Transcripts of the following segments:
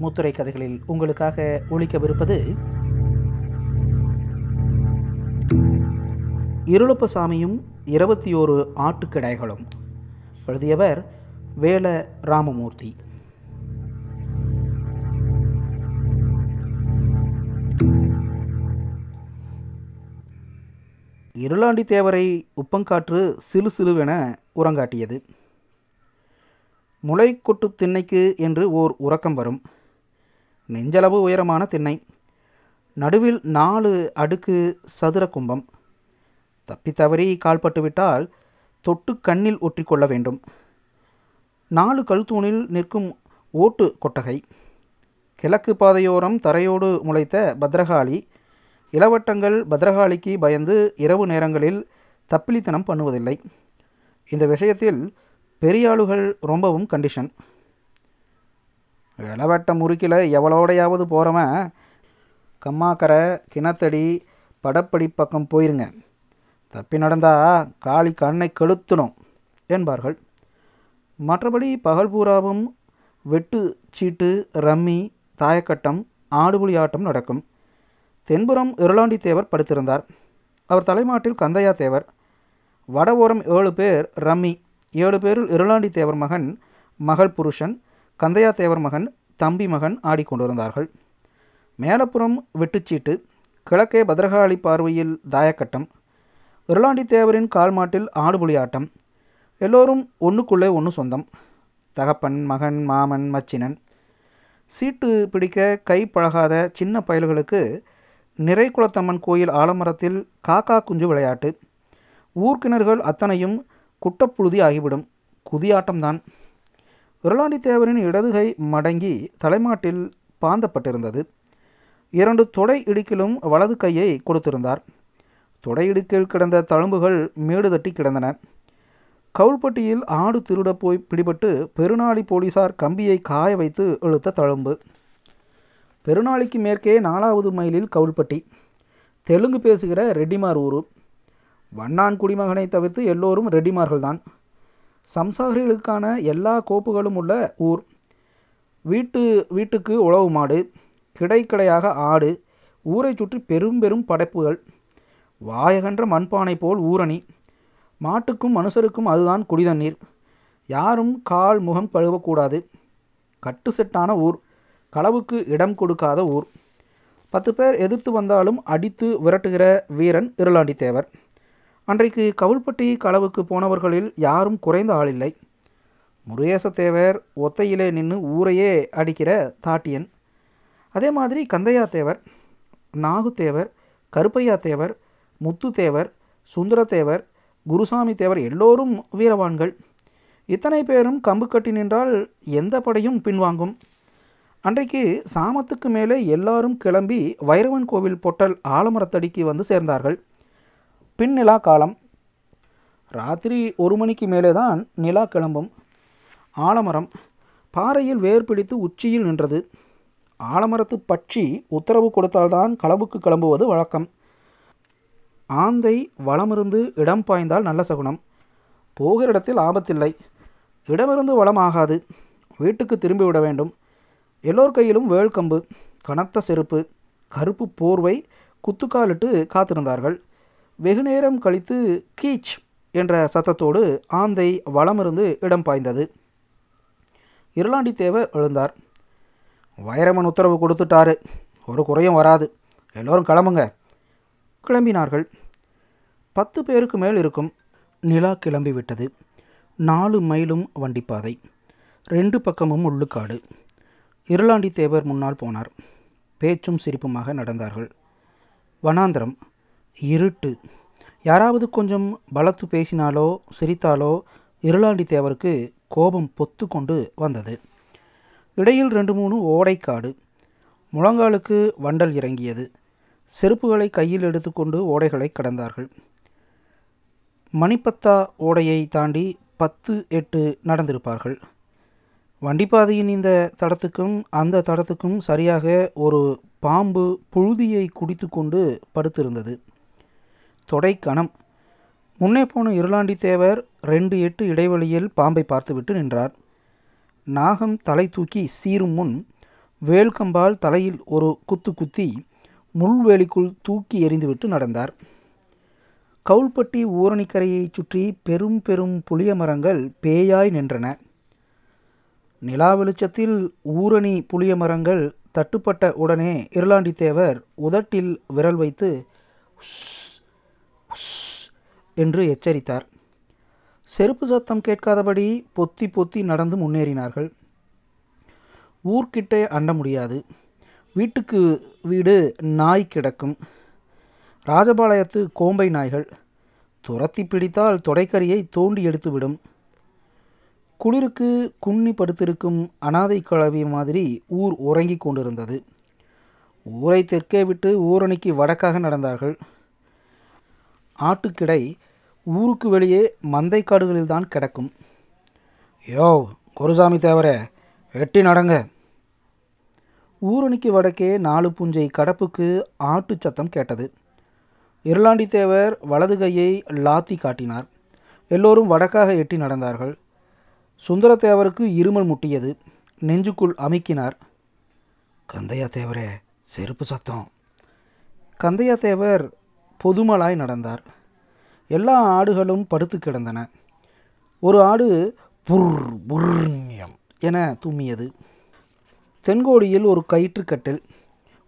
முத்துரை கதைகளில் உங்களுக்காக ஒழிக்கவிருப்பது இருளப்பசாமியும் இருபத்தி ஓரு ஆட்டுக்கடைகளும் எழுதியவர் வேல ராமமூர்த்தி. இருளாண்டி தேவரை உப்பங்காற்று சிலு சிலுவென உரங்காட்டியது. முளை கொட்டு திண்ணைக்கு என்று ஓர் உறக்கம் வரும். நெஞ்சளவு உயரமான திண்ணை. நடுவில் நாலு அடுக்கு சதுர கும்பம். தப்பி தவறி கால்பட்டுவிட்டால் தொட்டு கண்ணில் ஒற்றிக்கொள்ள வேண்டும். நாலு கல்தூணில் நிற்கும் ஓட்டு கொட்டகை. கிழக்கு பாதையோரம் தரையோடு முளைத்த பத்ரகாளி. இளவட்டங்கள் பத்ரகாளிக்கு பயந்து இரவு நேரங்களில் தப்பிலித்தனம் பண்ணுவதில்லை. இந்த விஷயத்தில் பெரியாளுகள் ரொம்பவும் கண்டிஷன் இளவட்ட முறுக்கில் எவ்வளோடையாவது போகிறவன் கம்மாக்கரை கிணத்தடி படப்படி பக்கம் போயிருங்க. தப்பி நடந்தா காளி கண்ணை கெளுத்தணும் என்பார்கள். மற்றபடி பகல் பூராவும் வெட்டு சீட்டு ரம்மி தாயக்கட்டம் ஆடுபுலி ஆட்டம் நடக்கும். தென்புறம் இருளாண்டி தேவர் படுத்திருந்தார். அவர் தலைமாட்டில் கந்தையா தேவர் வட ஓரம் ஏழு பேர் ரம்மி ஏழு பேரில் இருளாண்டி தேவர் மகன் மகள் புருஷன் கந்தையா தேவர் மகன் தம்பி மகன் ஆடிக்கொண்டிருந்தார்கள் மேலப்புறம் வெட்டுச்சீட்டு கிழக்கே பத்ரகாளி பார்வையில் தாயக்கட்டம் இருளாண்டி தேவரின் கால்மாட்டில் ஆடுபுலி ஆட்டம் எல்லோரும் ஒன்றுக்குள்ளே ஒன்று சொந்தம். தகப்பன் மகன் மாமன் மச்சினன். சீட்டு பிடிக்க கை பழகாத சின்ன பயல்களுக்கு நிறைக்குளத்தம்மன் கோயில் ஆலமரத்தில் காக்கா குஞ்சு விளையாட்டு. ஊர்க்கிணறுகள் அத்தனையும் குட்டப்புழுதி ஆகிவிடும். குதியாட்டம்தான். இருளாண்டி தேவரின் இடதுகை மடங்கி தலைமாட்டில் பாந்தப்பட்டிருந்தது. இரண்டு தொடை இடுக்கிலும் வலது கையை கொடுத்திருந்தார். தொடை இடுக்கில் கிடந்த தழும்புகள் மேடு தட்டி கிடந்தன. கவுல்பட்டியில் ஆடு திருட போய் பிடிபட்டு பெருநாளி போலீசார் கம்பியை காய வைத்து இழுத்த தழும்பு. பெருநாளிக்கு மேற்கே நாலாவது மைலில் கவுல்பட்டி தெலுங்கு பேசுகிற ரெட்டிமார் ஊர். வண்ணான் குடிமகனை தவிர்த்து எல்லோரும் ரெட்டிமார்கள்தான். சம்சாரிகளுக்கான எல்லா கோப்புகளும் உள்ள ஊர். வீட்டு வீட்டுக்கு உழவு மாடு கிடைக்கடையாக ஆடு ஊரை சுற்றி பெரும் பெரும் படைப்புகள். வாயகன்ற மண்பானை போல் ஊரணி. மாட்டுக்கும் மனுஷருக்கும் அதுதான் குடிதண்ணீர். யாரும் கால் முகம் கழுவக்கூடாது. கட்டு செட்டான ஊர். களவுக்கு இடம் கொடுக்காத ஊர். பத்து பேர் எதிர்த்து வந்தாலும் அடித்து விரட்டுகிற வீரன் இருளாண்டி தேவர் அன்றைக்கு கவுல்பட்டி களவுக்கு போனவர்களில் யாரும் குறைந்த ஆளில்லை முருகேசத்தேவர் ஒத்தையிலே நின்று ஊரையே அடிக்கிற தாட்டியன். அதே மாதிரி கந்தையா தேவர் நாகுத்தேவர் கருப்பையா தேவர் முத்து தேவர் சுந்தரத்தேவர் குருசாமி தேவர் எல்லோரும் வீரவான்கள். இத்தனை பேரும் கம்பு கட்டி நின்றால் எந்த படையும் பின்வாங்கும். அன்றைக்கு சாமத்துக்கு மேலே எல்லாரும் கிளம்பி வைரவன் கோவில் பொட்டல் ஆலமரத்தடிக்கு வந்து சேர்ந்தார்கள். பின் நிலா காலம் ராத்திரி ஒரு மணிக்கு மேலே தான் நிலா கிளம்பும். ஆலமரம் பாறையில் வேர் பிடித்து உச்சியில் நின்றது. ஆலமரத்து பட்சி உத்தரவு கொடுத்தால்தான் களவுக்கு கிளம்புவது வழக்கம். ஆந்தை வளமிருந்து இடம் பாய்ந்தால் நல்ல சகுனம். போகிற இடத்தில் ஆபத்தில்லை. இடமிருந்து வளமாகாது வீட்டுக்கு திரும்பிவிட வேண்டும். எல்லோர் கையிலும் வேள்கம்பு கனத்த செருப்பு கருப்பு போர்வை குத்துக்காலிட்டு காத்திருந்தார்கள். வெகு நேரம் கழித்து கீச் என்ற சத்தத்தோடு ஆந்தை வளமிருந்து இடம் பாய்ந்தது. இருளாண்டி தேவர் எழுந்தார். வைரமன் உத்தரவு கொடுத்துட்டாரு. ஒரு குறையும் வராது. எல்லோரும் கிளம்புங்க. கிளம்பினார்கள். பத்து பேருக்கு மேல் இருக்கும் நிலா கிளம்பி விட்டது நாலு மைலும் வண்டிப்பாதை. ரெண்டு பக்கமும் உள்ளுக்காடு. இருளாண்டி தேவர் முன்னால் போனார். பேச்சும் சிரிப்புமாக நடந்தார்கள். வனாந்திரம். இருட்டு. யாராவது கொஞ்சம் பலத்து பேசினாலோ சிரித்தாலோ இருளாண்டி தேவருக்கு கோபம் பொத்து கொண்டு வந்தது. இடையில் ரெண்டு மூணு ஓடைக்காடு. முழங்காலுக்கு வண்டல் இறங்கியது. செருப்புகளை கையில் எடுத்துக்கொண்டு ஓடைகளை கடந்தார்கள். மணிப்பத்தா ஓடையை தாண்டி பத்து எட்டு நடந்திருப்பார்கள். வண்டிப்பாதையின் இந்த தடத்துக்கும் அந்த தடத்துக்கும் சரியாக ஒரு பாம்பு புழுதியை குடித்து கொண்டு படுத்திருந்தது. தொடைக்கணம். முன்னே போன இருளாண்டி தேவர் ரெண்டு எட்டு இடைவெளியில் பாம்பை பார்த்துவிட்டு நின்றார். நாகம் தலை தூக்கி சீரும் முன் வேல்கம்பால் தலையில் ஒரு குத்து குத்தி முள்வேலிக்குள் தூக்கி எறிந்துவிட்டு நடந்தார். கவுல்பட்டி ஊரணிக்கரையைச் சுற்றி பெரும் பெரும் புளிய மரங்கள் பேயாய் நின்றன. நிலா வெளிச்சத்தில் ஊரணி புளிய மரங்கள் தட்டுப்பட்ட உடனே இருளாண்டி தேவர் உதட்டில் விரல் வைத்து என்று எச்சரித்தார். செருப்பு சத்தம் கேட்காதபடி பொத்தி பொத்தி நடந்து முன்னேறினார்கள். ஊர்க்கிட்டே அண்ட முடியாது. வீட்டுக்கு வீடு நாய் கிடக்கும். ராஜபாளையத்து கோம்பை நாய்கள் துரத்தி பிடித்தால் தொடைக்கரியை தோண்டி எடுத்துவிடும். குளிருக்கு குன்னி படுத்திருக்கும் அனாதை கிழவி மாதிரி ஊர் உறங்கிக் கொண்டிருந்தது. ஊரை தெற்கே விட்டு ஊரணிக்கு வடக்காக நடந்தார்கள். ஆட்டுக்கிடை ஊருக்கு வெளியே மந்தை காடுகளில்தான் கிடக்கும். யோ குருசாமி தேவரே எட்டி நடங்க. ஊரணிக்கு வடக்கே நாலு புஞ்சை கடப்புக்கு ஆட்டு சத்தம் கேட்டது. இருளாண்டி தேவர் வலது கையை லாத்தி காட்டினார். எல்லோரும் வடக்காக எட்டி நடந்தார்கள். சுந்தரத்தேவருக்கு இருமல் முட்டியது. நெஞ்சுக்குள் அமுக்கினார். கந்தையா தேவரே செருப்பு சத்தம். கந்தையா தேவர் பொதுமலாய் நடந்தார். எல்லா ஆடுகளும் படுத்து கிடந்தன. ஒரு ஆடு புர் புர்யம் என தும்மியது தென்கோடியில் ஒரு கயிற்றுக்கட்டில்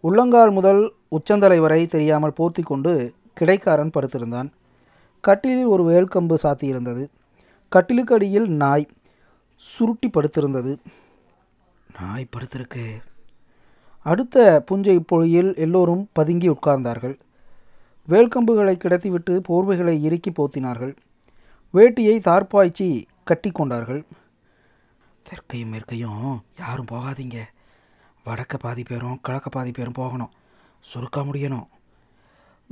உள்ளங்கால் முதல் உச்சந்தலை வரை தெரியாமல் போர்த்தி கொண்டு கிடைக்காரன் படுத்திருந்தான். கட்டிலில் ஒரு வேல்கம்பு சாத்தியிருந்தது. கட்டிலுக்கு அடியில் நாய் சுருட்டி படுத்திருந்தது. நாய் படுத்திருக்கு. அடுத்த புஞ்சை பொழியில் எல்லோரும் பதுங்கி உட்கார்ந்தார்கள். வேல்கம்புகளை கிடத்திவிட்டு போர்வைகளை இறுக்கி போத்தினார்கள். வேட்டியை தார்பாய்ச்சி கட்டி கொண்டார்கள். தெற்கையும் மேற்கையும் யாரும் போகாதீங்க. வடக்க பாதி பேரும் கிழக்க பாதி பேரும் போகணும். சுருக்க முடியணும்.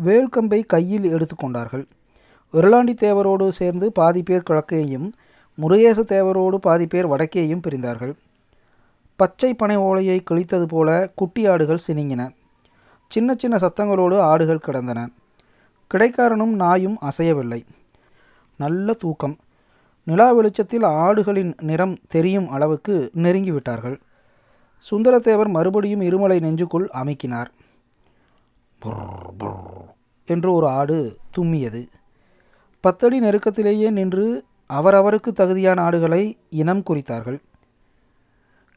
வேல்கம்பை கையில் எடுத்துக்கொண்டார்கள் இருளாண்டி தேவரோடு சேர்ந்து பாதி பேர் கிழக்கையும் முருகேச தேவரோடு பாதி பேர் வடக்கேயும் பிரிந்தார்கள். பச்சை பனை ஓலையை கிழித்தது போல குட்டி ஆடுகள் சினிங்கின. சின்ன சின்ன சத்தங்களோடு ஆடுகள் கிடந்தன. கிடைக்காரனும் நாயும் அசையவில்லை. நல்ல தூக்கம். நிலா வெளிச்சத்தில் ஆடுகளின் நிறம் தெரியும் அளவுக்கு நெருங்கிவிட்டார்கள். சுந்தரத்தேவர் மறுபடியும் இருமலை நெஞ்சுக்குள் அமைக்கினார். புர், என்று ஒரு ஆடு தும்மியது. பத்தடி நெருக்கத்திலேயே நின்று அவரவருக்கு தகுதியான ஆடுகளை இனம் குறித்தார்கள்.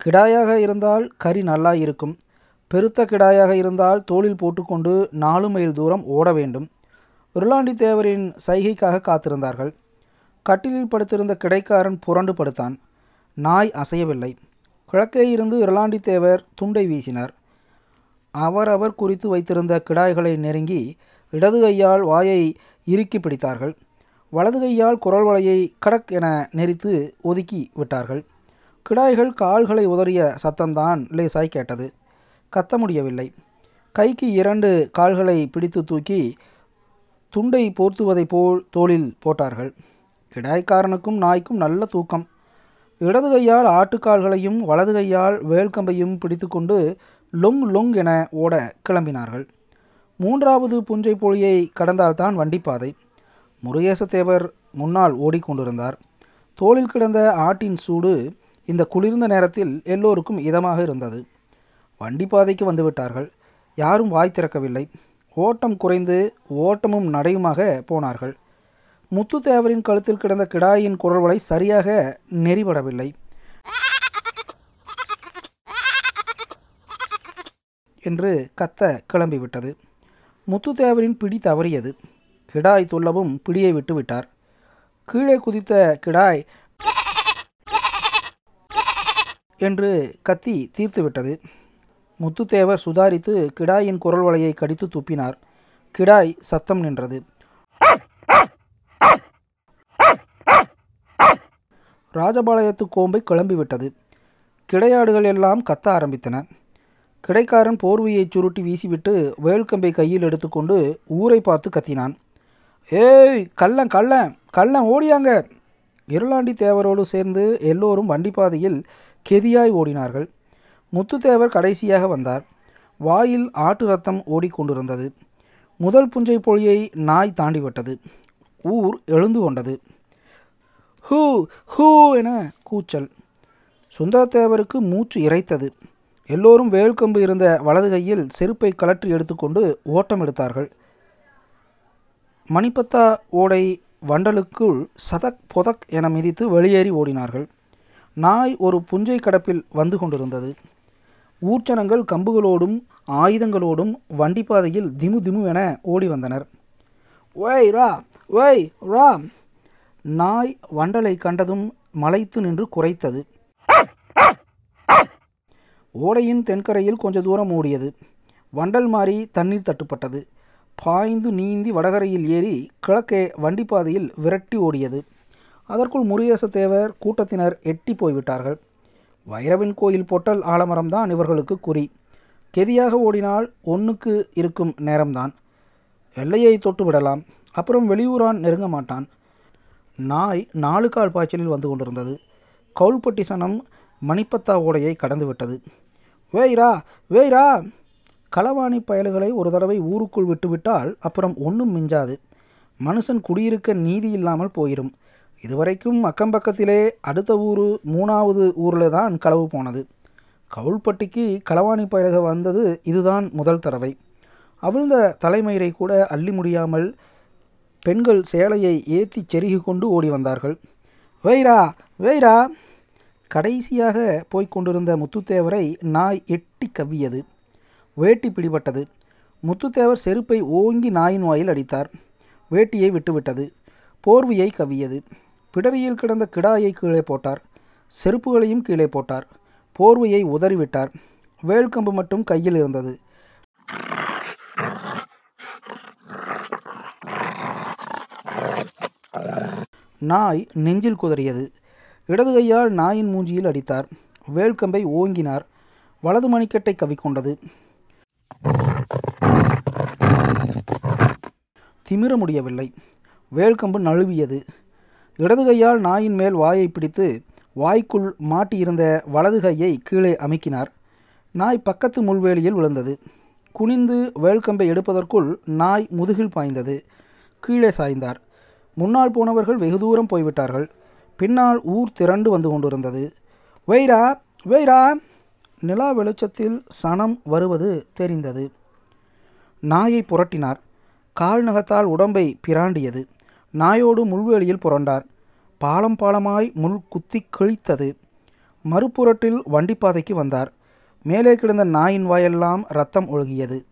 கிடாயாக இருந்தால் கறி நல்லா இருக்கும் பெருத்த கிடாயாக இருந்தால் தோளில் போட்டுக்கொண்டு நாலு மைல் தூரம் ஓட வேண்டும். இருளாண்டி தேவரின் சைகைக்காக காத்திருந்தார்கள். கட்டிலில் படுத்திருந்த கிடைக்காரன் புரண்டு படுத்தான். நாய் அசையவில்லை. கிழக்கே இருந்து இருளாண்டி தேவர் துண்டை வீசினார். அவரவர் குறித்து வைத்திருந்த கிடாய்களை நெருங்கி இடது கையால் வாயை இறுக்கி பிடித்தார்கள். வலது கையால் குரல் வலையை கடக் என நெரித்து ஒதுக்கி விட்டார்கள். கிடாய்கள் கால்களை உதறிய சத்தம்தான் லேசாய் கேட்டது. கத்த முடியவில்லை. கைக்கு இரண்டு கால்களை பிடித்து தூக்கி துண்டை போர்த்துவதைப் போல் தோளில் போட்டார்கள். கிடாய்க்காரனுக்கும் நாய்க்கும் நல்ல தூக்கம். இடது கையால் ஆட்டுக்கால்களையும் வலது கையால் வேல்கம்பையும் பிடித்துக்கொண்டு லொங் லொங் என ஓட கிளம்பினார்கள். மூன்றாவது புஞ்சை பொழியை கடந்தால்தான் வண்டிப்பாதை. முருகேசத்தேவர் முன்னால் ஓடிக்கொண்டிருந்தார். தோளில் கிடந்த ஆட்டின் சூடு இந்த குளிர்ந்த நேரத்தில் எல்லோருக்கும் இதமாக இருந்தது. வண்டிப்பாதைக்கு வந்துவிட்டார்கள். யாரும் வாய் திறக்கவில்லை. ஓட்டம் குறைந்து ஓட்டமும் நடையுமாக போனார்கள். முத்துத்தேவரின் கழுத்தில் கிடந்த கிடாயின் குரல்வளை சரியாக நெறிபடவில்லை. என்று கத்த கிளம்பிவிட்டது. முத்துத்தேவரின் பிடி தவறியது. கிடாய் துள்ளவும் பிடியை விட்டுவிட்டார். கீழே குதித்த கிடாய் என்று கத்தி தீர்த்துவிட்டது. முத்துத்தேவர் சுதாரித்து கிடாயின் குரல் வலையை கடித்து துப்பினார். கிடாய் சத்தம் நின்றது. ராஜபாளையத்து கோம்பை கிளம்பிவிட்டது. கிடையாடுகள் எல்லாம் கத்த ஆரம்பித்தன. கிடைக்காரன் போர்வையை சுருட்டி வீசிவிட்டு வேல்கம்பை கையில் எடுத்துக்கொண்டு ஊரை பார்த்து கத்தினான். ஏய் கள்ளன் கள்ளன் கள்ளன் ஓடியாங்க! இருளாண்டி தேவரோடு சேர்ந்து எல்லோரும் வண்டிப்பாதையில் கெதியாய் ஓடினார்கள். முத்துத்தேவர் கடைசியாக வந்தார். வாயில் ஆட்டு ரத்தம் ஓடிக்கொண்டிருந்தது முதல் புஞ்சை பொழியை நாய் தாண்டிவிட்டது ஊர் எழுந்து கொண்டது. ஹூ ஹூ என கூச்சல். சுந்தரத்தேவருக்கு மூச்சு இறைத்தது. எல்லோரும் வேல்கம்பு இருந்த வலது கையில் செருப்பை கலற்றி எடுத்துக்கொண்டு ஓட்டம் எடுத்தார்கள். மணிப்பத்தா ஓடை வண்டலுக்குள் சதக் பொதக் என மிதித்து வெளியேறி ஓடினார்கள். நாய் ஒரு புஞ்சை கடப்பில் வந்து கொண்டிருந்தது. ஊர்ச்சனங்கள் கம்புகளோடும் ஆயுதங்களோடும் வண்டிப்பாதையில் திமு திமு என ஓடி வந்தனர். ஒய் ரா ஒய் ரா! நாய் வண்டலை கண்டதும் மலைத்து நின்று குறைத்தது ஓடையின் தென்கரையில் கொஞ்ச தூரம் ஓடியது. வண்டல் மாறி தண்ணீர் தட்டுப்பட்டது. பாய்ந்து நீந்தி வடகரையில் ஏறி கிழக்கே வண்டிப்பாதையில் விரட்டி ஓடியது. அதற்குள் முருகேசத்தேவர் கூட்டத்தினர் எட்டி போய்விட்டார்கள். வைரவின் கோயில் பொட்டல் ஆலமரம்தான் இவர்களுக்கு குறி. கெதியாக ஓடினால் ஒன்றுக்கு இருக்கும் நேரம்தான். எல்லையை தொட்டு விடலாம். அப்புறம் வெளியூரான் நெருங்க மாட்டான். நாய் நாலு கால் பாய்ச்சலில் வந்து கொண்டிருந்தது. கவுல்பட்டி சனம் மணிப்பத்தா ஓடையை கடந்து விட்டது. வேய்ரா வேய்ரா களவாணி பயல்களை ஒரு தடவை ஊருக்குள் விட்டுவிட்டால் அப்புறம் ஒன்றும் மிஞ்சாது. மனுஷன் குடியிருக்க நீதி இல்லாமல் போயிடும் இதுவரைக்கும் அக்கம் பக்கத்திலே அடுத்த ஊர் மூணாவது ஊரில் தான் களவு போனது. கவுல்பட்டிக்கு களவாணி பயலக வந்தது இதுதான் முதல் தடவை. அவிழ்ந்த தலைமயிரை கூட அள்ளி முடியாமல் பெண்கள் சேலையை ஏற்றி செருகி கொண்டு ஓடி வந்தார்கள். வெய்ரா வெய்ரா! கடைசியாக போய்க் கொண்டிருந்த முத்துத்தேவரை நாய் எட்டி கவ்வியது. வேட்டி பிடிபட்டது. முத்துத்தேவர் செருப்பை ஓங்கி நாயின் வாயில் அடித்தார். வேட்டியை விட்டுவிட்டது. போர்வையை கவ்வியது. பிடரியில் கிடந்த கிடாயை கீழே போட்டார். செருப்புகளையும் கீழே போட்டார். போர்வையை உதறிவிட்டார். வேல்கம்பு மட்டும் கையில் இருந்தது. நாய் நெஞ்சில் குதறியது. இடது கையால் நாயின் மூஞ்சியில் அடித்தார். வேல்கம்பை ஓங்கினார். வலது மணிக்கட்டை கவிக்கொண்டது. திமிர முடியவில்லை. வேல்கம்பு நழுவியது. இடது கையால் நாயின் மேல் வாயை பிடித்து வாய்க்குள் மாட்டியிருந்த வலது கையை கீழே அமுக்கினார். நாய் பக்கத்து முள்வேலியில் விழுந்தது. குனிந்து வேல்கம்பை எடுப்பதற்குள் நாய் முதுகில் பாய்ந்தது. கீழே சாய்ந்தார். முன்னால் போனவர்கள் வெகு தூரம் போய்விட்டார்கள். பின்னால் ஊர் திரண்டு வந்து கொண்டிருந்தது. வெய்ரா வெய்ரா! நிலா வெளிச்சத்தில் சனம் வருவது தெரிந்தது. நாயை புரட்டினார். கால் நகத்தால் உடம்பை பிராண்டியது. நாயோடு முள்வேலியில் புரண்டார். பாலம் பாலமாய் முள் குத்தி கிழித்தது. மறுபுறட்டில் வண்டிப்பாதைக்கு வந்தார். மேலே கிடந்த நாயின் வாயெல்லாம் ரத்தம் ஒழுகியது.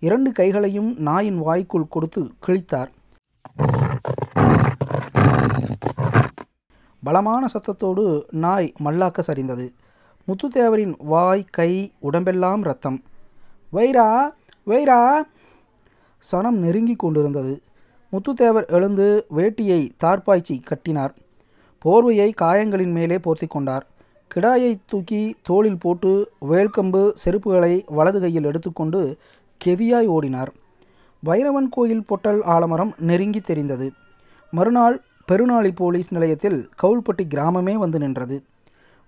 இரண்டு கைகளையும் நாயின் வாய்க்குள் கொடுத்து கிழித்தார். பலமான சத்தத்தோடு நாய் மல்லாக்க சரிந்தது. முத்துத்தேவரின் வாய் கை உடம்பெல்லாம் ரத்தம். வைரா! வைரா! சனம் நெருங்கி கொண்டிருந்தது. முத்துத்தேவர் எழுந்து வேட்டியை தார்பாய்ச்சி கட்டினார். போர்வையை காயங்களின் மேலே போர்த்தி கொண்டார். கிடாயை தூக்கி தோளில் போட்டு வேல்கம்பு செருப்புகளை வலது கையில் எடுத்துக்கொண்டு கெதியாய் ஓடினார். வைரவன் கோயில் பொட்டல் ஆலமரம் நெருங்கி தெரிந்தது. மறுநாள் பெருநாளி போலீஸ் நிலையத்தில் கவுல்பட்டி கிராமமே வந்து நின்றது.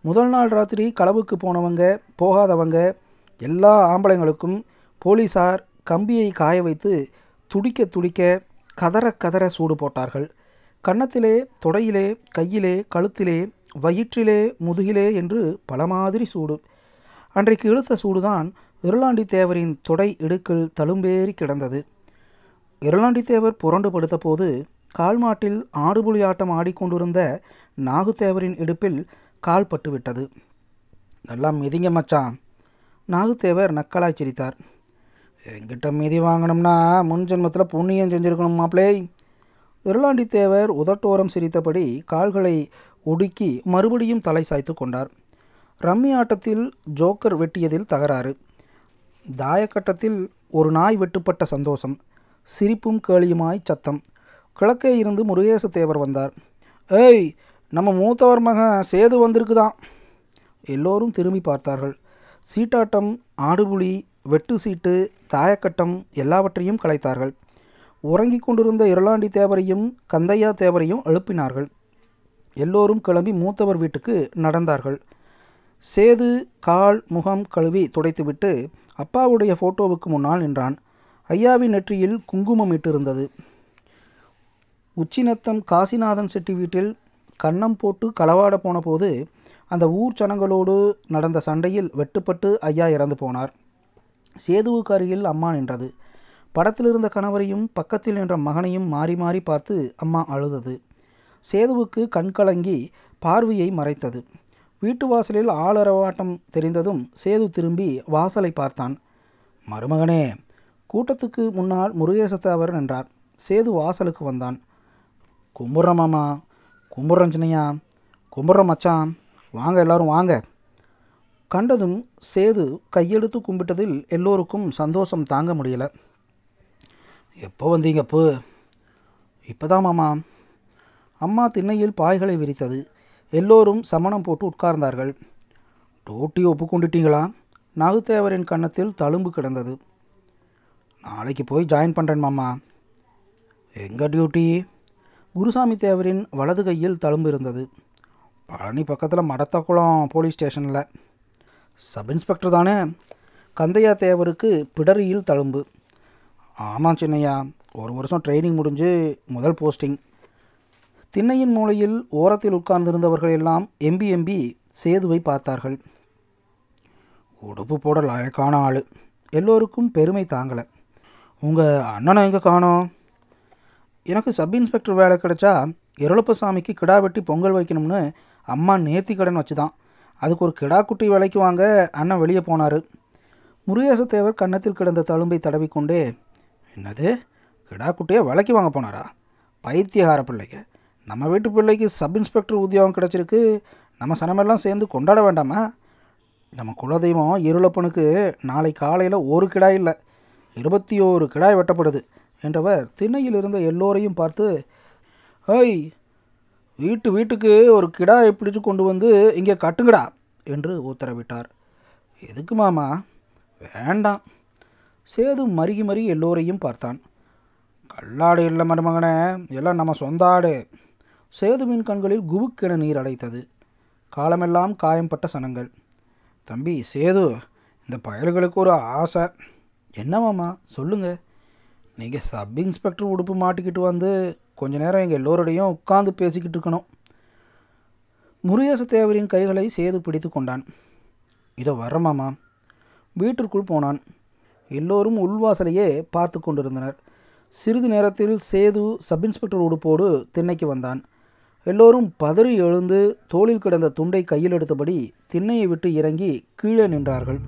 முதல் நாள் ராத்திரி களவுக்கு போனவங்க போகாதவங்க எல்லா ஆம்பளைங்களுக்கும் போலீசார் கம்பியை காய வைத்து துடிக்க துடிக்க கதற கதற சூடு போட்டார்கள். கன்னத்திலே தொடையிலே கையிலே கழுத்திலே வயிற்றிலே முதுகிலே என்று பல மாதிரி சூடு. அன்றைக்கு இழுத்த சூடுதான் இருளாண்டி தேவரின் தொடை இடுக்கில் தழும்பேறி கிடந்தது. இருளாண்டி தேவர் புரண்டு படுத்தபோது கால்மாட்டில் ஆடுபுலி ஆட்டம் ஆடிக்கொண்டிருந்த நாகுத்தேவரின் இடுப்பில் கால் பட்டுவிட்டது. நல்லா மிதிங்க மச்சான். நாகுத்தேவர் நக்கலாய் சிரித்தார். என்கிட்ட மீதி வாங்கணும்னா முன் ஜென்மத்தில் புண்ணியம் செஞ்சுருக்கணும் மாப்பிளே இருளாண்டி தேவர் உதட்டோரம் சிரித்தபடி கால்களை ஒடுக்கி மறுபடியும் தலை சாய்த்து கொண்டார். ரம்மி ஆட்டத்தில் ஜோக்கர் வெட்டியதில் தகராறு. தாயக்கட்டத்தில் ஒரு நாய் வெட்டுப்பட்ட சந்தோஷம். சிரிப்பும் கேளியுமாய் சத்தம். கிழக்கே இருந்து முருகேச தேவர் வந்தார். ஏய் நம்ம மூத்தவர் மகன் சேது வந்திருக்குதான். எல்லோரும் திரும்பி பார்த்தார்கள். சீட்டாட்டம் ஆடுபுலி வெட்டு சீட்டு தாயக்கட்டம் எல்லாவற்றையும் கலைத்தார்கள். உறங்கிக் கொண்டிருந்த இருளாண்டி தேவரையும் கந்தையா தேவரையும் எழுப்பினார்கள். எல்லோரும் கிளம்பி மூத்தவர் வீட்டுக்கு நடந்தார்கள். சேது கால் முகம் கழுவி துடைத்துவிட்டு அப்பாவுடைய ஃபோட்டோவுக்கு முன்னால் நின்றான். ஐயாவின் நெற்றியில் குங்குமம் இட்டிருந்தது. உச்சிநத்தம் காசிநாதன் செட்டி வீட்டில் கன்னம் போட்டு களவாட போன போது அந்த ஊர் ஜனங்களோடு நடந்த சண்டையில் வெட்டுப்பட்டு ஐயா இறந்து போனார். சேதுவுக்கு அருகில் அம்மா நின்றது. படத்தில் இருந்த கணவரையும் பக்கத்தில் நின்ற மகனையும் மாறி மாறி பார்த்து அம்மா அழுதது. சேதுவுக்கு கண் கலங்கி பார்வையை மறைத்தது. வீட்டு வாசலில் ஆளரவாட்டம் தெரிந்ததும் சேது திரும்பி வாசலை பார்த்தான். மருமகனே கூட்டத்துக்கு முன்னால் முருகேசத்தாவர் நின்றார். சேது வாசலுக்கு வந்தான். கும்புறோம் மாமா. கும்புறோம் சின்னையா. கும்புறோம் மச்சான். வாங்க எல்லாரும் வாங்க. கண்டதும் சேது கையெடுத்து கும்பிட்டதில் எல்லோருக்கும் சந்தோஷம் தாங்க முடியல. எப்போ வந்தீங்க போ? இப்போதான் மாமா. அம்மா திண்ணையில் பாய்களை விரித்தது. எல்லோரும் சமணம் போட்டு உட்கார்ந்தார்கள். டூட்டி ஒப்புக்கொண்டுட்டீங்களா நாகுத்தேவரின் கன்னத்தில் தழும்பு கிடந்தது. நாளைக்கு போய் ஜாயின் பண்ணுறேன் மாமா. எங்கள் டியூட்டி? குருசாமி தேவரின் வலது கையில் தழும்பு இருந்தது. பழனி பக்கத்தில் மடத்தக்குளம் போலீஸ் ஸ்டேஷனில். சப் இன்ஸ்பெக்டர் தானே? கந்தையா தேவருக்கு பிடரியில் தழும்பு. ஆமாம் சின்னையா ஒரு வருஷம் ட்ரைனிங் முடிஞ்சு முதல் போஸ்டிங். திண்ணையின் மூலையில் ஓரத்தில் உட்கார்ந்திருந்தவர்கள் எல்லாம் எம்பி எம்பி சேதுவை பார்த்தார்கள். உடுப்பு போட லாயக்கான ஆள். எல்லோருக்கும் பெருமை தாங்கலை. உங்கள் அண்ணனை எங்கே காணோம்? எனக்கு சப் இன்ஸ்பெக்டர் வேலை கிடைச்சா இருளப்பசாமிக்கு கிடா வெட்டி பொங்கல் வைக்கணும்னு அம்மா நேர்த்தி கடன் வச்சு தான் அதுக்கு ஒரு கிடாக்குட்டி விலைக்கு வாங்க அண்ணன் வெளியே போனார். முருகேசத்தேவர் கன்னத்தில் கிடந்த தழும்பை தடவிக்கொண்டே என்னது? கிடா விலைக்கு வாங்க போனாரா? பைத்தியகார பிள்ளைங்க. நம்ம வீட்டு பிள்ளைக்கு சப் இன்ஸ்பெக்டர் உத்தியோகம் கிடச்சிருக்கு. நம்ம சனமெல்லாம் சேர்ந்து கொண்டாட வேண்டாமா? நம்ம குலதெய்வம் இருளப்பனுக்கு நாளை காலையில் ஒரு கிடாய் இல்லை இருபத்தி ஓரு கிடாய் வெட்டப்படுது என்றவர் திண்ணையில் இருந்த எல்லோரையும் பார்த்து ஹோய் வீட்டு வீட்டுக்கு ஒரு கிடாயை பிடிச்சு கொண்டு வந்து இங்கே கட்டுங்கடா என்று உத்தரவிட்டார். எதுக்கு மாமா? வேண்டாம். சேது மருகி மருகி எல்லோரையும் பார்த்தான். கல்லாடு இல்லை மருமகனே எல்லாம் நம்ம சொந்த ஆடு. சேதுவின் கண்களில் குபுக்கென நீர் அடைத்தது. காலமெல்லாம் காயம்பட்ட சனங்கள். தம்பி சேது இந்த பயல்களுக்கு ஒரு ஆசை. என்ன மாமா? சொல்லுங்கள் நீங்கள் சப் இன்ஸ்பெக்டர் உடுப்பு மாட்டிக்கிட்டு வந்து கொஞ்ச நேரம் எங்கள் எல்லோரோடையும் உட்காந்து பேசிக்கிட்டு இருக்கணும். முருகேச தேவரின் கைகளை சேது பிடித்து கொண்டான். இதோ வரமாமா வீட்டிற்குள் போனான். எல்லோரும் உள்வாசலையே பார்த்து கொண்டிருந்தனர். சிறிது நேரத்தில் சேது சப் இன்ஸ்பெக்டர் உடுப்போடு திண்ணைக்கு வந்தான். எல்லோரும் பதறி எழுந்து தோளில் கிடந்த துண்டை கையில் எடுத்தபடி திண்ணையை விட்டு இறங்கி கீழே நின்றார்கள்.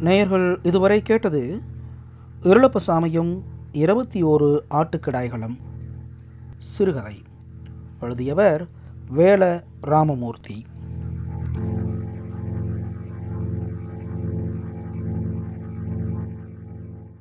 நேயர்கள் இதுவரை கேட்டது இருளப்பசாமியும் இருபத்தி ஓரு ஆட்டுக்கிடாய்களும். சிறுகதை. எழுதியவர் வேல ராமமூர்த்தி.